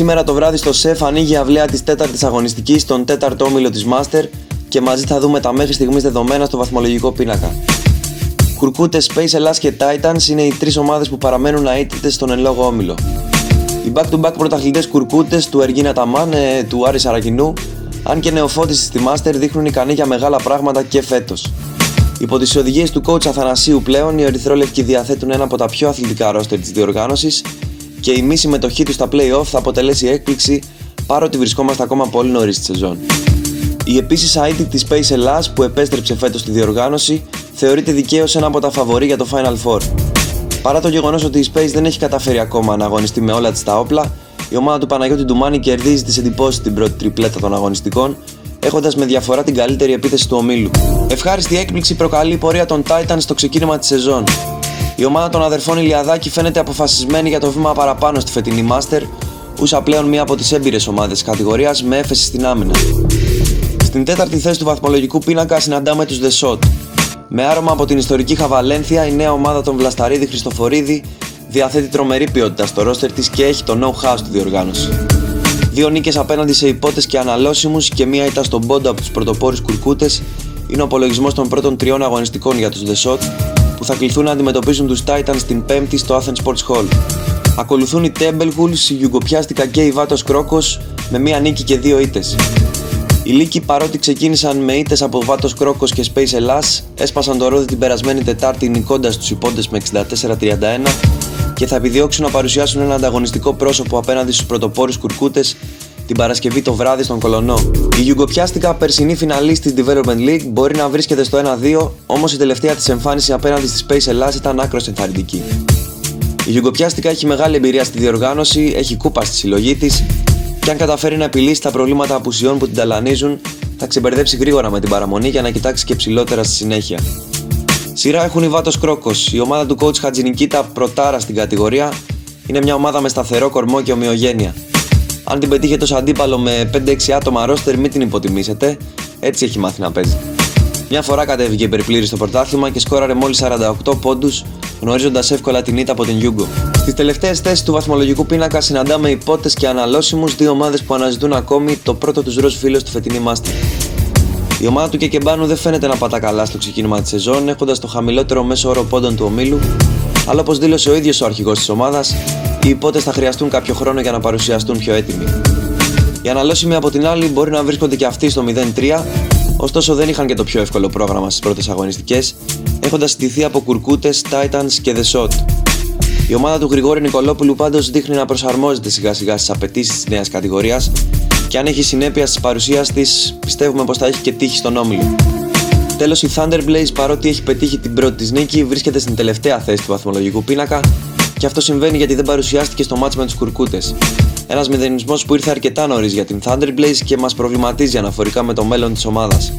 Σήμερα το βράδυ στο ΣΕΦ ανοίγει η αυλαία της τέταρτης αγωνιστικής στον τέταρτο όμιλο της Master και μαζί θα δούμε τα μέχρι στιγμής δεδομένα στο βαθμολογικό πίνακα. Κουρκούτε, Space Ελλάς και Titans είναι οι τρεις ομάδες που παραμένουν αίτητες στον εν λόγω όμιλο. Οι back-to-back πρωταθλητές Κουρκούτες του Εργίνα Ταμάν, ε, του Άρη Σαρακινού, αν και νεοφώτιση στη Master δείχνουν ικανοί για μεγάλα πράγματα και φέτος. Υπό τις οδηγίες του coach Αθανασίου πλέον, οι Ερυθρόλευκοι διαθέτουν ένα από τα πιο αθλητικά ρόστερ της διοργάνωσης και η μη συμμετοχή του στα playoff θα αποτελέσει έκπληξη παρότι βρισκόμαστε ακόμα πολύ νωρίς στη σεζόν. Η επίσης αίτητη της Space Ελλάς που επέστρεψε φέτος στη διοργάνωση θεωρείται δικαίως ένα από τα φαβορή για το Final Four. Παρά το γεγονός ότι η Space δεν έχει καταφέρει ακόμα να αγωνιστεί με όλα της τα όπλα, η ομάδα του Παναγιώτη Ντουμάνη κερδίζει τις εντυπώσεις στην πρώτη τριπλέτα των αγωνιστικών, έχοντας με διαφορά την καλύτερη επίθεση του ομίλου. Ευχάριστη έκπληξη προκαλεί η πορεία των Titans στο ξεκίνημα της σεζόν. Η ομάδα των αδερφών Ηλιαδάκη φαίνεται αποφασισμένη για το βήμα παραπάνω στη φετινή Master, ούσα πλέον μία από τις έμπειρες ομάδες τη κατηγορίας με έφεση στην άμυνα. Στην τέταρτη θέση του βαθμολογικού πίνακα συναντάμε τους The Shot. Με άρωμα από την ιστορική Χαβαλένθια, η νέα ομάδα των Βλασταρίδη Χριστοφορίδη διαθέτει τρομερή ποιότητα στο ρόστερ της και έχει το know-how στη διοργάνωση. Δύο νίκες απέναντι σε υπότες και αναλώσιμους και μία ήταν στον πόντο από τους πρωτοπόρους Κουρκούτες είναι ο απολογισμός των πρώτων τριών αγωνιστικών για τους The Shot που θα κληθούν να αντιμετωπίσουν τους Titans την Πέμπτη στο Athens Sports Hall. Ακολουθούν οι Temple η Γιουγκοπιάστικα και η Βάτος Κρόκος με μία νίκη και δύο ήττες. Οι Λύκοι παρότι ξεκίνησαν με ήττες από Βάτος Κρόκος και Space Ελλάς, έσπασαν το ρόδι την περασμένη Τετάρτη νικώντας τους υπόντες με 64-31 και θα επιδιώξουν να παρουσιάσουν ένα ανταγωνιστικό πρόσωπο απέναντι στου πρωτοπόρου κουρκούτε την Παρασκευή το βράδυ στον Κολονό. Η Γιουγκοπιάστικα περσινή φιναλή τη Development League μπορεί να βρίσκεται στο 1-2, όμως η τελευταία της εμφάνιση απέναντι στη Space Ελλάς ήταν άκρος ενθαρρυντική. Η Γιουγκοπιάστικα έχει μεγάλη εμπειρία στη διοργάνωση, έχει κούπα στη συλλογή της και αν καταφέρει να επιλύσει τα προβλήματα απουσιών που την ταλανίζουν, θα ξεμπερδέψει γρήγορα με την παραμονή για να κοιτάξει και ψηλότερα στη συνέχεια. Σειρά έχουν οι Βάτο Κρόκος. Η ομάδα του coach Χατζηνικίτα πρωτάρα στην κατηγορία είναι μια ομάδα με σταθερό κορμό και ομοιογένεια. Αν την πετύχετε ως αντίπαλο με 5-6 άτομα ρόστερ, μην την υποτιμήσετε, έτσι έχει μάθει να παίζει. Μια φορά κατέβηκε υπερπλήρη στο πρωτάθλημα και σκόραρε μόλις 48 πόντους, γνωρίζοντας εύκολα την ήττα από την Γιούγκο. Στις τελευταίες θέσεις του βαθμολογικού πίνακα συναντάμε υπότες και αναλώσιμους, δύο ομάδες που αναζητούν ακόμη το πρώτο τους ροζ φίλος στη φετινή Μάστερ. Η ομάδα του Κεκεμπάνου δεν φαίνεται να πατά καλά στο ξεκίνημα της σεζόν, έχοντας το χαμηλότερο μέσο όρο πόντων του ομίλου, αλλά όπως δήλωσε ο ίδιος ο αρχηγός της ομάδας, οι υπότε θα χρειαστούν κάποιο χρόνο για να παρουσιαστούν πιο έτοιμοι. Οι αναλώσιμοι από την άλλη μπορεί να βρίσκονται και αυτοί στο 0-3, ωστόσο δεν είχαν και το πιο εύκολο πρόγραμμα στις πρώτες αγωνιστικές, έχοντας στηθεί από κουρκούτες, Titans και The Shot. Η ομάδα του Γρηγόρη Νικολόπουλου πάντως δείχνει να προσαρμόζεται σιγά σιγά στις απαιτήσεις της νέας κατηγορίας και αν έχει συνέπεια στις παρουσίας της, πιστεύουμε πως θα έχει και τύχη στον όμιλο. Τέλος, η Thunder Blaze παρότι έχει πετύχει την πρώτη της νίκη, βρίσκεται στην τελευταία θέση του βαθμολογικού πίνακα και αυτό συμβαίνει γιατί δεν παρουσιάστηκε στο μάτς με τους Κουρκούτες. Ένας μηδενισμός που ήρθε αρκετά νωρίς για την Thunder Blaze και μας προβληματίζει αναφορικά με το μέλλον της ομάδας.